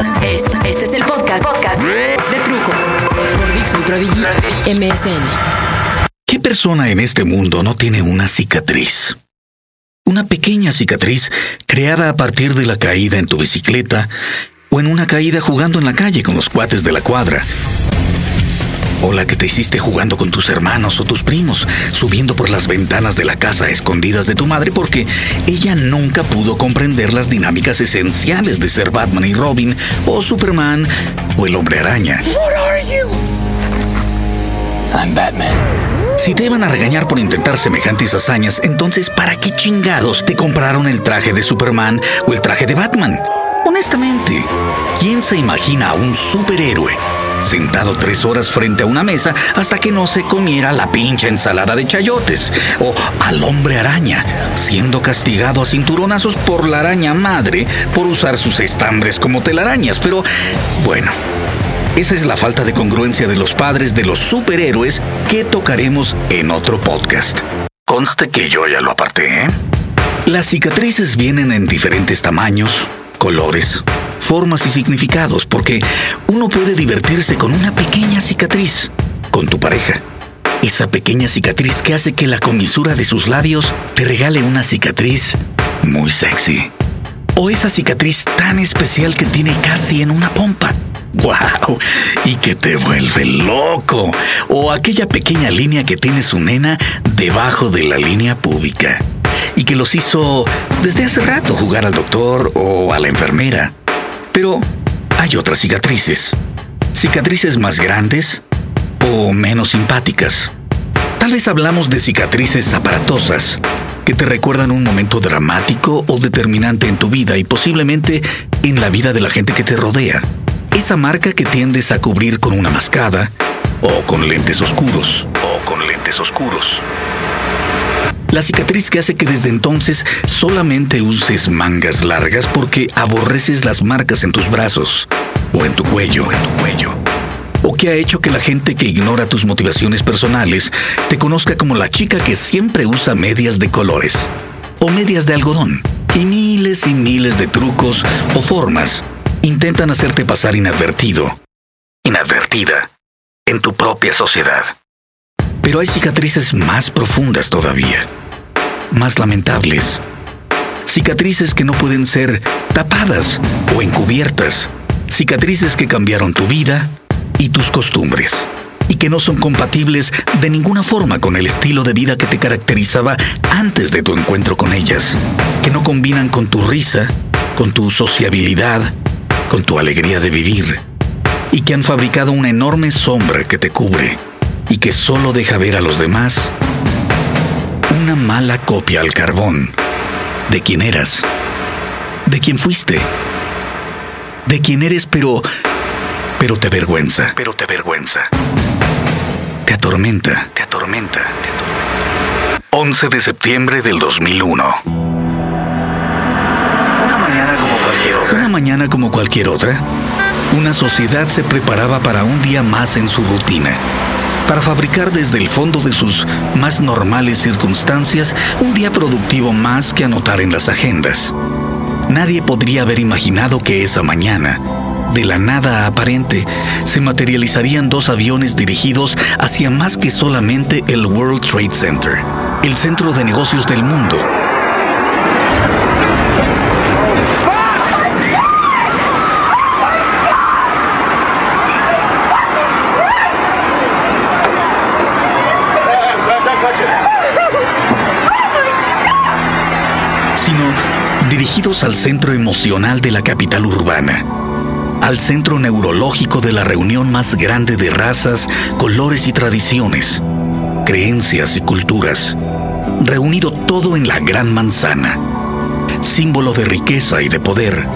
Este, es el podcast, podcast de Trujo por Dixon Prodigy MSN. ¿Qué persona en este mundo no tiene una cicatriz? Una pequeña cicatriz creada a partir de la caída en tu bicicleta o en una caída jugando en la calle con los cuates de la cuadra o la que te hiciste jugando con tus hermanos o tus primos, subiendo por las ventanas de la casa escondidas de tu madre porque ella nunca pudo comprender las dinámicas esenciales de ser Batman y Robin o Superman o el hombre araña. I'm Batman. Si te iban a regañar por intentar semejantes hazañas, entonces ¿para qué chingados te compraron el traje de Superman o el traje de Batman? Honestamente, ¿quién se imagina a un superhéroe sentado tres horas frente a una mesa hasta que no se comiera la pincha ensalada de chayotes, o al hombre araña, siendo castigado a cinturonazos por la araña madre por usar sus estambres como telarañas. Pero bueno, esa es la falta de congruencia de los padres de los superhéroes que tocaremos en otro podcast. Conste que yo ya lo aparté, ¿eh? Las cicatrices vienen en diferentes tamaños, colores, formas y significados, porque uno puede divertirse con una pequeña cicatriz, con tu pareja. Esa pequeña cicatriz que hace que la comisura de sus labios te regale una cicatriz muy sexy. O esa cicatriz tan especial que tiene casi en una pompa. ¡Wow! Y que te vuelve loco. O aquella pequeña línea que tiene su nena debajo de la línea pública. Y que los hizo desde hace rato jugar al doctor o a la enfermera. Pero hay otras cicatrices. Cicatrices más grandes o menos simpáticas. Tal vez hablamos de cicatrices aparatosas que te recuerdan un momento dramático o determinante en tu vida y posiblemente en la vida de la gente que te rodea. Esa marca que tiendes a cubrir con una mascada o con lentes oscuros o con lentes oscuros. La cicatriz que hace que desde entonces solamente uses mangas largas porque aborreces las marcas en tus brazos o en tu cuello, en tu cuello. O que ha hecho que la gente que ignora tus motivaciones personales te conozca como la chica que siempre usa medias de colores o medias de algodón. Y miles y miles de trucos o formas intentan hacerte pasar inadvertido, inadvertida, en tu propia sociedad. Pero hay cicatrices más profundas todavía más lamentables. Cicatrices que no pueden ser tapadas o encubiertas. Cicatrices que cambiaron tu vida y tus costumbres. Y que no son compatibles de ninguna forma con el estilo de vida que te caracterizaba antes de tu encuentro con ellas. Que no combinan con tu risa, con tu sociabilidad, con tu alegría de vivir. Y que han fabricado una enorme sombra que te cubre y que solo deja ver a los demás una mala copia al carbón de quién eras, de quién fuiste, de quién eres, pero pero te avergüenza, pero te avergüenza. Te atormenta, te atormenta, te atormenta. 11 de septiembre del 2001. Una mañana como cualquier otra. Una mañana como cualquier otra. Una sociedad se preparaba para un día más en su rutina para fabricar desde el fondo de sus más normales circunstancias un día productivo más que anotar en las agendas. Nadie podría haber imaginado que esa mañana, de la nada aparente, se materializarían dos aviones dirigidos hacia más que solamente el World Trade Center, el centro de negocios del mundo dirigidos al centro emocional de la capital urbana, al centro neurológico de la reunión más grande de razas, colores y tradiciones, creencias y culturas, reunido todo en la gran manzana, símbolo de riqueza y de poder.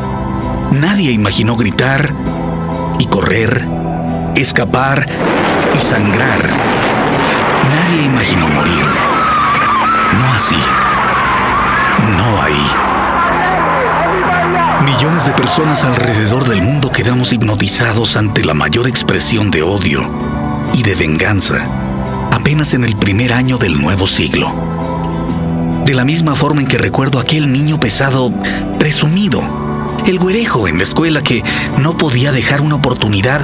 Nadie imaginó gritar y correr, escapar y sangrar. Nadie imaginó morir. No así. No ahí. Millones de personas alrededor del mundo quedamos hipnotizados ante la mayor expresión de odio y de venganza apenas en el primer año del nuevo siglo. De la misma forma en que recuerdo aquel niño pesado, presumido, el güerejo en la escuela que no podía dejar una oportunidad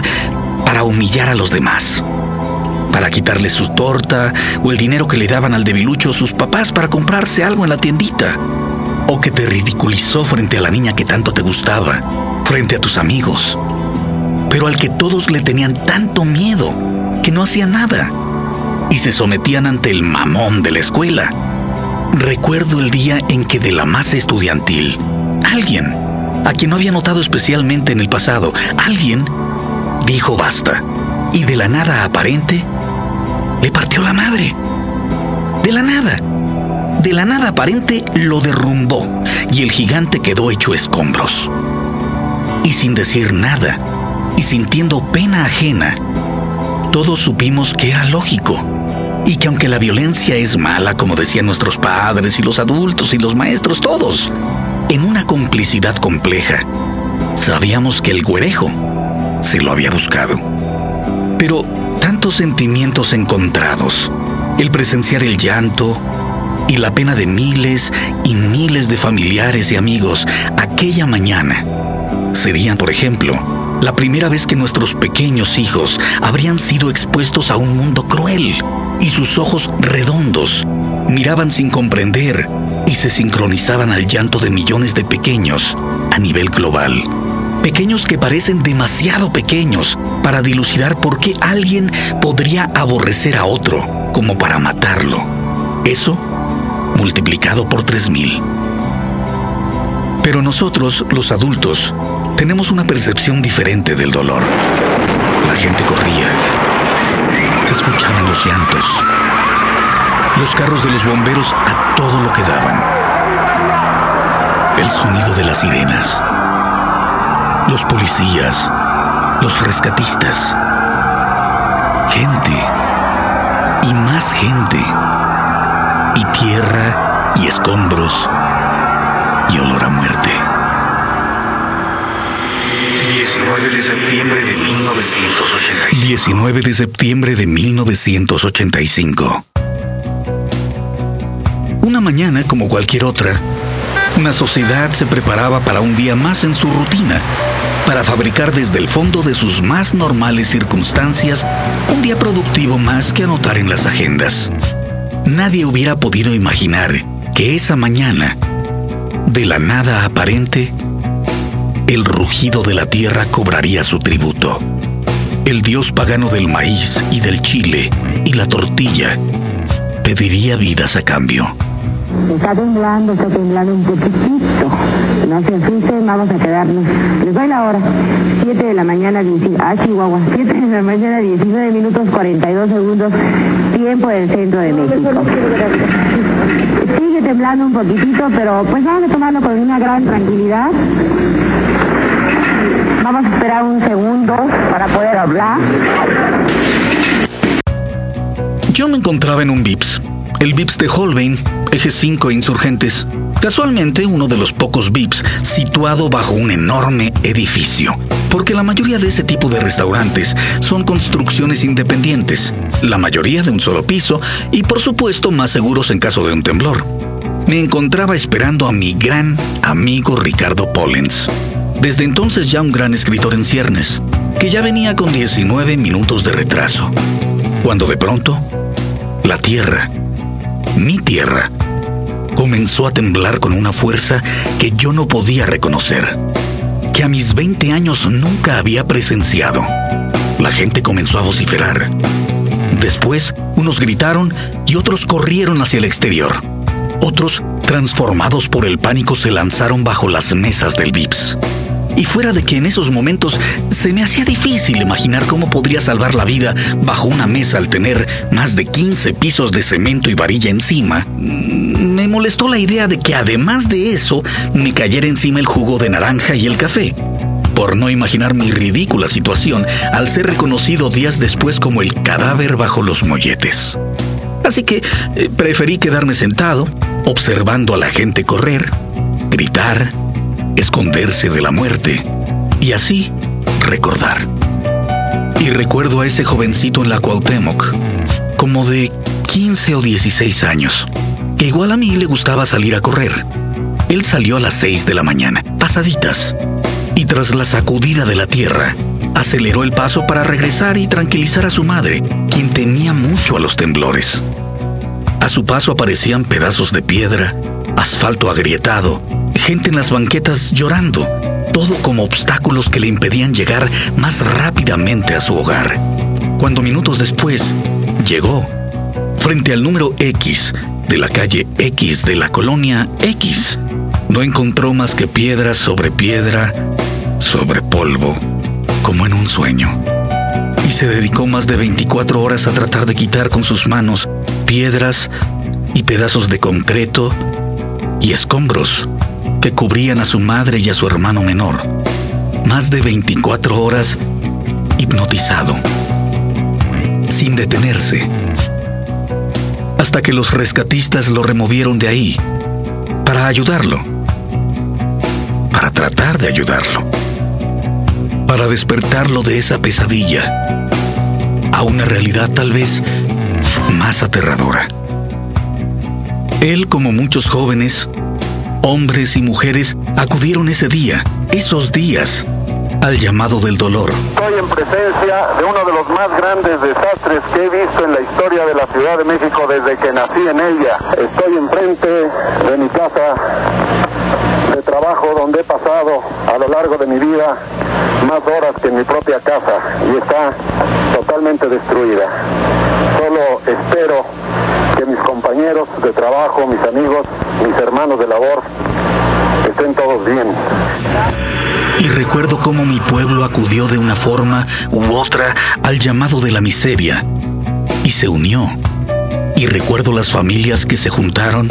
para humillar a los demás. Para quitarle su torta o el dinero que le daban al debilucho sus papás para comprarse algo en la tiendita. O que te ridiculizó frente a la niña que tanto te gustaba, frente a tus amigos. Pero al que todos le tenían tanto miedo que no hacía nada y se sometían ante el mamón de la escuela. Recuerdo el día en que de la masa estudiantil, alguien, a quien no había notado especialmente en el pasado, alguien dijo basta y de la nada aparente le partió la madre. De la nada. De la nada aparente lo derrumbó y el gigante quedó hecho escombros. Y sin decir nada y sintiendo pena ajena, todos supimos que era lógico y que aunque la violencia es mala, como decían nuestros padres y los adultos y los maestros, todos, en una complicidad compleja, sabíamos que el güerejo se lo había buscado. Pero tantos sentimientos encontrados, el presenciar el llanto y la pena de miles y miles de familiares y amigos aquella mañana, serían, por ejemplo, la primera vez que nuestros pequeños hijos habrían sido expuestos a un mundo cruel y sus ojos redondos miraban sin comprender y se sincronizaban al llanto de millones de pequeños a nivel global. Pequeños que parecen demasiado pequeños para dilucidar por qué alguien podría aborrecer a otro como para matarlo. Eso multiplicado por 3000. Pero nosotros, los adultos, tenemos una percepción diferente del dolor. La gente corría. Se escuchaban los llantos. Los carros de los bomberos a todo lo que daban. El sonido de las sirenas. Los policías. Los rescatistas. Gente. Y más gente. Y tierra y escombros. Y olor a muerte. 19 de septiembre de 1985. 19 de septiembre de 1985. Una mañana como cualquier otra, una sociedad se preparaba para un día más en su rutina, para fabricar desde el fondo de sus más normales circunstancias un día productivo más que anotar en las agendas. Nadie hubiera podido imaginar que esa mañana, de la nada aparente, el rugido de la tierra cobraría su tributo. El dios pagano del maíz y del chile y la tortilla pediría vidas a cambio. Está temblando, está temblando un poquitito. No se asusten, vamos a quedarnos. Les doy la hora. 7 de la mañana, 19, ah, Chihuahua. 7 de la mañana, 19 minutos 42 segundos, tiempo del centro de México. Sigue temblando un poquitito, pero pues vamos a tomarlo con una gran tranquilidad. Vamos a esperar un segundo para poder hablar. Yo me encontraba en un VIPS, el VIPS de Holbein, eje 5 Insurgentes. Casualmente uno de los pocos VIPs situado bajo un enorme edificio, porque la mayoría de ese tipo de restaurantes son construcciones independientes, la mayoría de un solo piso y por supuesto más seguros en caso de un temblor. Me encontraba esperando a mi gran amigo Ricardo Pollens, desde entonces ya un gran escritor en ciernes, que ya venía con 19 minutos de retraso, cuando de pronto, la tierra, mi tierra, comenzó a temblar con una fuerza que yo no podía reconocer, a mis 20 años nunca había presenciado. La gente comenzó a vociferar. Después, unos gritaron y otros corrieron hacia el exterior. Otros, transformados por el pánico, se lanzaron bajo las mesas del VIPS. Y fuera de que en esos momentos se me hacía difícil imaginar cómo podría salvar la vida bajo una mesa al tener más de 15 pisos de cemento y varilla encima, me molestó la idea de que además de eso me cayera encima el jugo de naranja y el café. Por no imaginar mi ridícula situación al ser reconocido días después como el cadáver bajo los molletes. Así que eh, preferí quedarme sentado, observando a la gente correr, gritar, esconderse de la muerte y así recordar. Y recuerdo a ese jovencito en la Cuauhtémoc, como de 15 o 16 años, que igual a mí le gustaba salir a correr. Él salió a las 6 de la mañana, pasaditas, y tras la sacudida de la tierra, aceleró el paso para regresar y tranquilizar a su madre, quien temía mucho a los temblores. A su paso aparecían pedazos de piedra, asfalto agrietado, gente en las banquetas llorando, todo como obstáculos que le impedían llegar más rápidamente a su hogar. Cuando minutos después llegó, frente al número X de la calle X de la colonia X, no encontró más que piedra sobre piedra sobre polvo, como en un sueño. Y se dedicó más de 24 horas a tratar de quitar con sus manos piedras y pedazos de concreto y escombros que cubrían a su madre y a su hermano menor. Más de 24 horas hipnotizado, sin detenerse, hasta que los rescatistas lo removieron de ahí para ayudarlo, para tratar de ayudarlo, para despertarlo de esa pesadilla a una realidad tal vez más aterradora. Él, como muchos jóvenes, hombres y mujeres, acudieron ese día, esos días, al llamado del dolor. Estoy en presencia de uno de los más grandes desastres que he visto en la historia de la Ciudad de México desde que nací en ella. Estoy enfrente de mi casa de trabajo donde he pasado a lo largo de mi vida más horas que en mi propia casa y está totalmente destruida. Solo espero compañeros de trabajo, mis amigos, mis hermanos de labor, estén todos bien. Y recuerdo cómo mi pueblo acudió de una forma u otra al llamado de la miseria y se unió. Y recuerdo las familias que se juntaron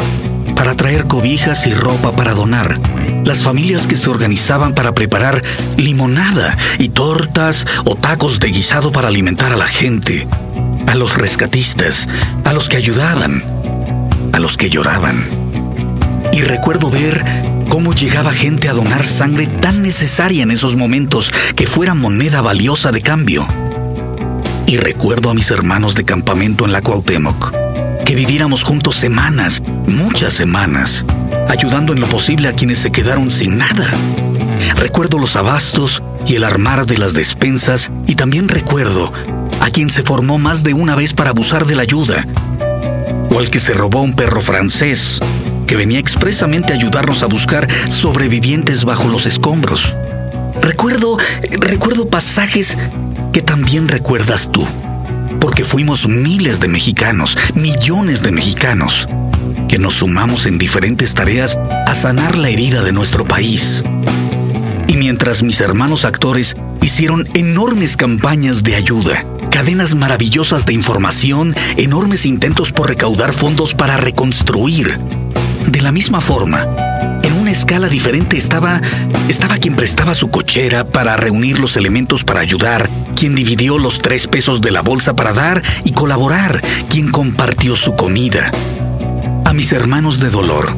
para traer cobijas y ropa para donar. Las familias que se organizaban para preparar limonada y tortas o tacos de guisado para alimentar a la gente. A los rescatistas, a los que ayudaban, los que lloraban. Y recuerdo ver cómo llegaba gente a donar sangre tan necesaria en esos momentos que fuera moneda valiosa de cambio. Y recuerdo a mis hermanos de campamento en la Cuauhtémoc, que viviéramos juntos semanas, muchas semanas, ayudando en lo posible a quienes se quedaron sin nada. Recuerdo los abastos y el armar de las despensas y también recuerdo a quien se formó más de una vez para abusar de la ayuda, o al que se robó un perro francés, que venía expresamente a ayudarnos a buscar sobrevivientes bajo los escombros. Recuerdo, recuerdo pasajes que también recuerdas tú, porque fuimos miles de mexicanos, millones de mexicanos, que nos sumamos en diferentes tareas a sanar la herida de nuestro país. Y mientras mis hermanos actores hicieron enormes campañas de ayuda, cadenas maravillosas de información, enormes intentos por recaudar fondos para reconstruir, de la misma forma, en una escala diferente estaba estaba quien prestaba su cochera para reunir los elementos para ayudar, quien dividió los tres pesos de la bolsa para dar y colaborar, quien compartió su comida. A mis hermanos de dolor,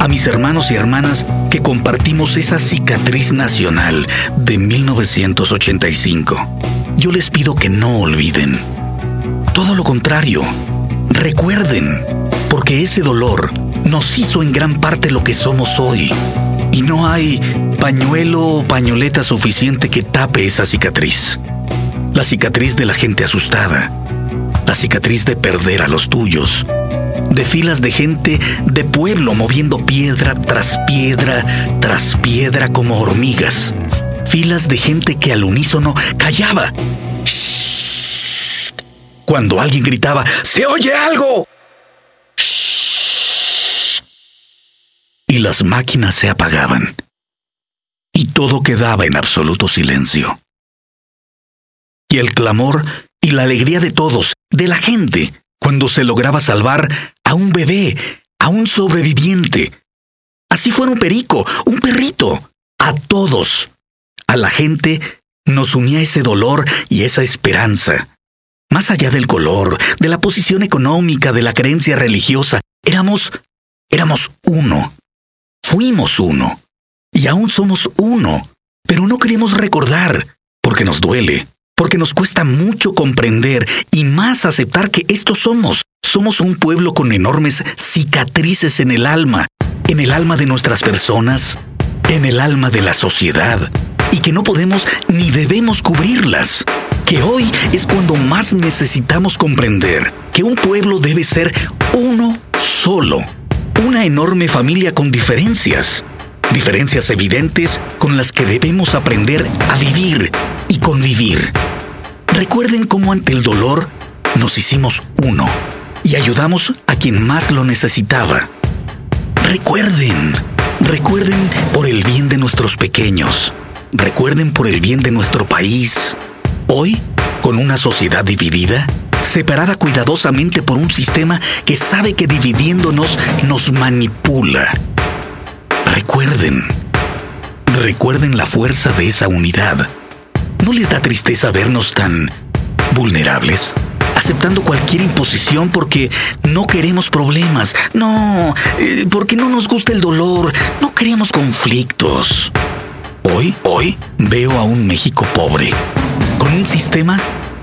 a mis hermanos y hermanas que compartimos esa cicatriz nacional de 1985. Yo les pido que no olviden. Todo lo contrario, recuerden, porque ese dolor nos hizo en gran parte lo que somos hoy. Y no hay pañuelo o pañoleta suficiente que tape esa cicatriz. La cicatriz de la gente asustada. La cicatriz de perder a los tuyos. De filas de gente de pueblo moviendo piedra tras piedra tras piedra como hormigas. Filas de gente que al unísono callaba. Cuando alguien gritaba, ¡Se oye algo! y las máquinas se apagaban. Y todo quedaba en absoluto silencio. Y el clamor y la alegría de todos, de la gente, cuando se lograba salvar a un bebé, a un sobreviviente. Así fuera un perico, un perrito, a todos. A la gente nos unía ese dolor y esa esperanza. Más allá del color, de la posición económica, de la creencia religiosa, éramos, éramos uno. Fuimos uno. Y aún somos uno. Pero no queremos recordar, porque nos duele, porque nos cuesta mucho comprender y más aceptar que esto somos. Somos un pueblo con enormes cicatrices en el alma, en el alma de nuestras personas, en el alma de la sociedad, y que no podemos ni debemos cubrirlas. Que hoy es cuando más necesitamos comprender que un pueblo debe ser uno solo, una enorme familia con diferencias, diferencias evidentes con las que debemos aprender a vivir y convivir. Recuerden cómo ante el dolor nos hicimos uno y ayudamos a quien más lo necesitaba. Recuerden, recuerden por el bien de nuestros pequeños, recuerden por el bien de nuestro país. Hoy, con una sociedad dividida, separada cuidadosamente por un sistema que sabe que dividiéndonos nos manipula. Recuerden, recuerden la fuerza de esa unidad. ¿No les da tristeza vernos tan vulnerables? aceptando cualquier imposición porque no queremos problemas. No, eh, porque no nos gusta el dolor. No queremos conflictos. Hoy, hoy, veo a un México pobre, con un sistema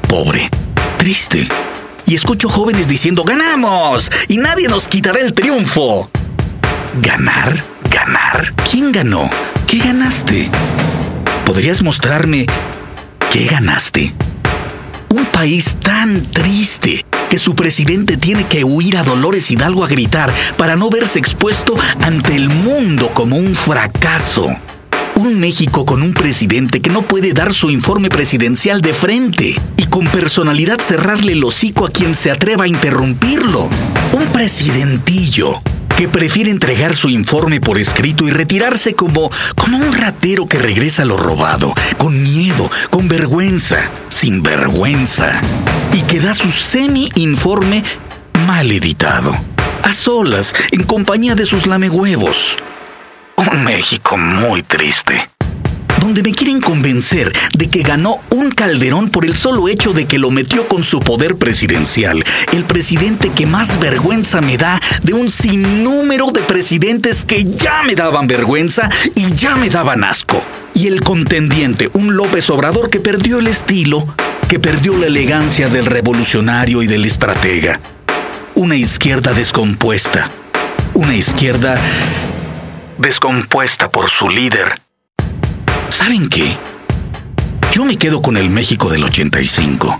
pobre, triste. Y escucho jóvenes diciendo, ganamos y nadie nos quitará el triunfo. ¿Ganar? ¿Ganar? ¿Quién ganó? ¿Qué ganaste? ¿Podrías mostrarme qué ganaste? Un país tan triste que su presidente tiene que huir a Dolores Hidalgo a gritar para no verse expuesto ante el mundo como un fracaso. Un México con un presidente que no puede dar su informe presidencial de frente y con personalidad cerrarle el hocico a quien se atreva a interrumpirlo. Un presidentillo que prefiere entregar su informe por escrito y retirarse como, como un ratero que regresa a lo robado, con miedo, con vergüenza, sin vergüenza, y que da su semi-informe mal editado, a solas, en compañía de sus lamehuevos. Un México muy triste donde me quieren convencer de que ganó un Calderón por el solo hecho de que lo metió con su poder presidencial. El presidente que más vergüenza me da de un sinnúmero de presidentes que ya me daban vergüenza y ya me daban asco. Y el contendiente, un López Obrador que perdió el estilo, que perdió la elegancia del revolucionario y del estratega. Una izquierda descompuesta. Una izquierda descompuesta por su líder ¿Saben qué? Yo me quedo con el México del 85.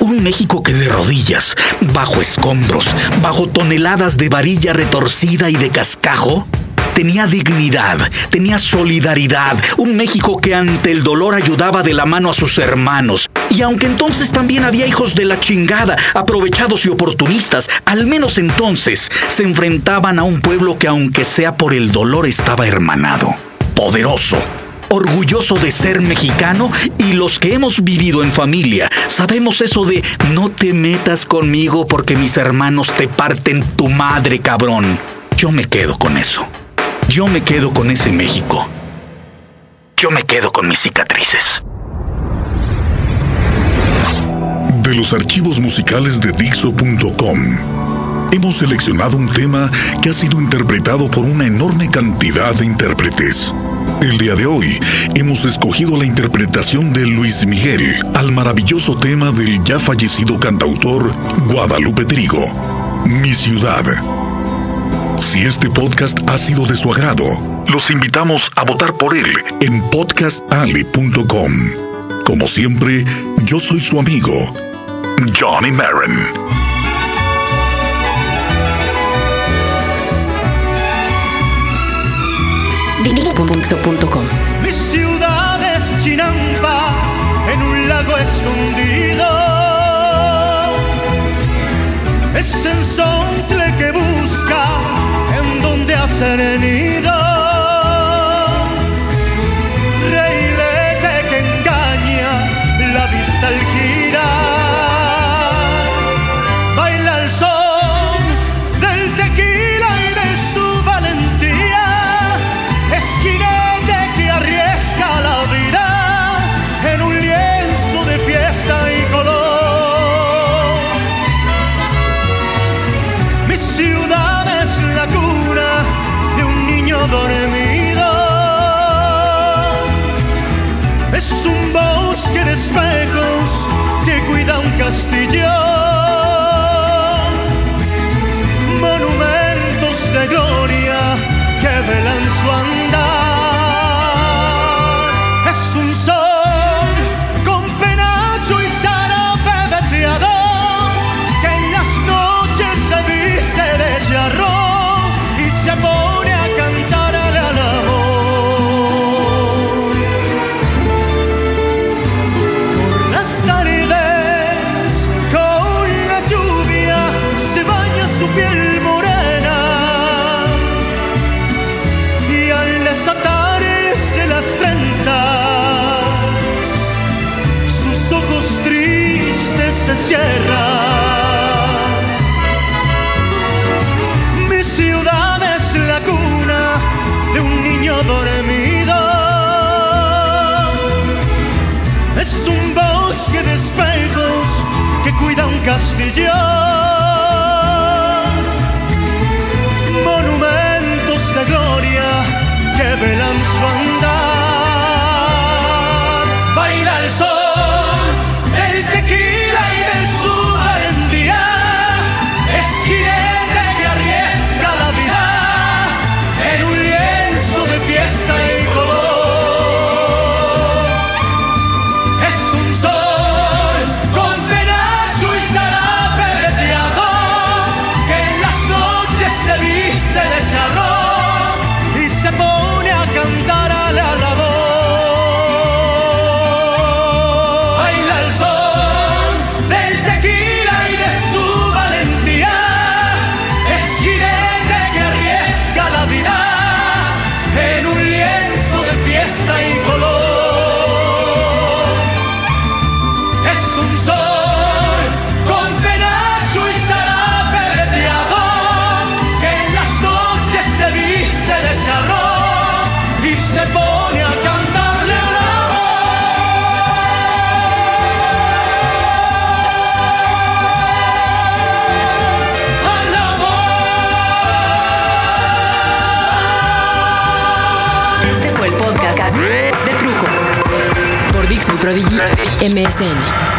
Un México que de rodillas, bajo escombros, bajo toneladas de varilla retorcida y de cascajo, tenía dignidad, tenía solidaridad, un México que ante el dolor ayudaba de la mano a sus hermanos. Y aunque entonces también había hijos de la chingada, aprovechados y oportunistas, al menos entonces se enfrentaban a un pueblo que aunque sea por el dolor estaba hermanado, poderoso orgulloso de ser mexicano y los que hemos vivido en familia sabemos eso de no te metas conmigo porque mis hermanos te parten tu madre, cabrón. Yo me quedo con eso. Yo me quedo con ese México. Yo me quedo con mis cicatrices. De los archivos musicales de Dixo.com hemos seleccionado un tema que ha sido interpretado por una enorme cantidad de intérpretes. El día de hoy hemos escogido la interpretación de Luis Miguel al maravilloso tema del ya fallecido cantautor Guadalupe Trigo, Mi ciudad. Si este podcast ha sido de su agrado, los invitamos a votar por él en podcastali.com. Como siempre, yo soy su amigo, Johnny Marin. Mi ciudad es Chinampa, en un lago escondido. Es el sontle que busca en donde hacer nido. Castillo, monumentos de gloria que velan su que velan su andar. Prodigy MSN.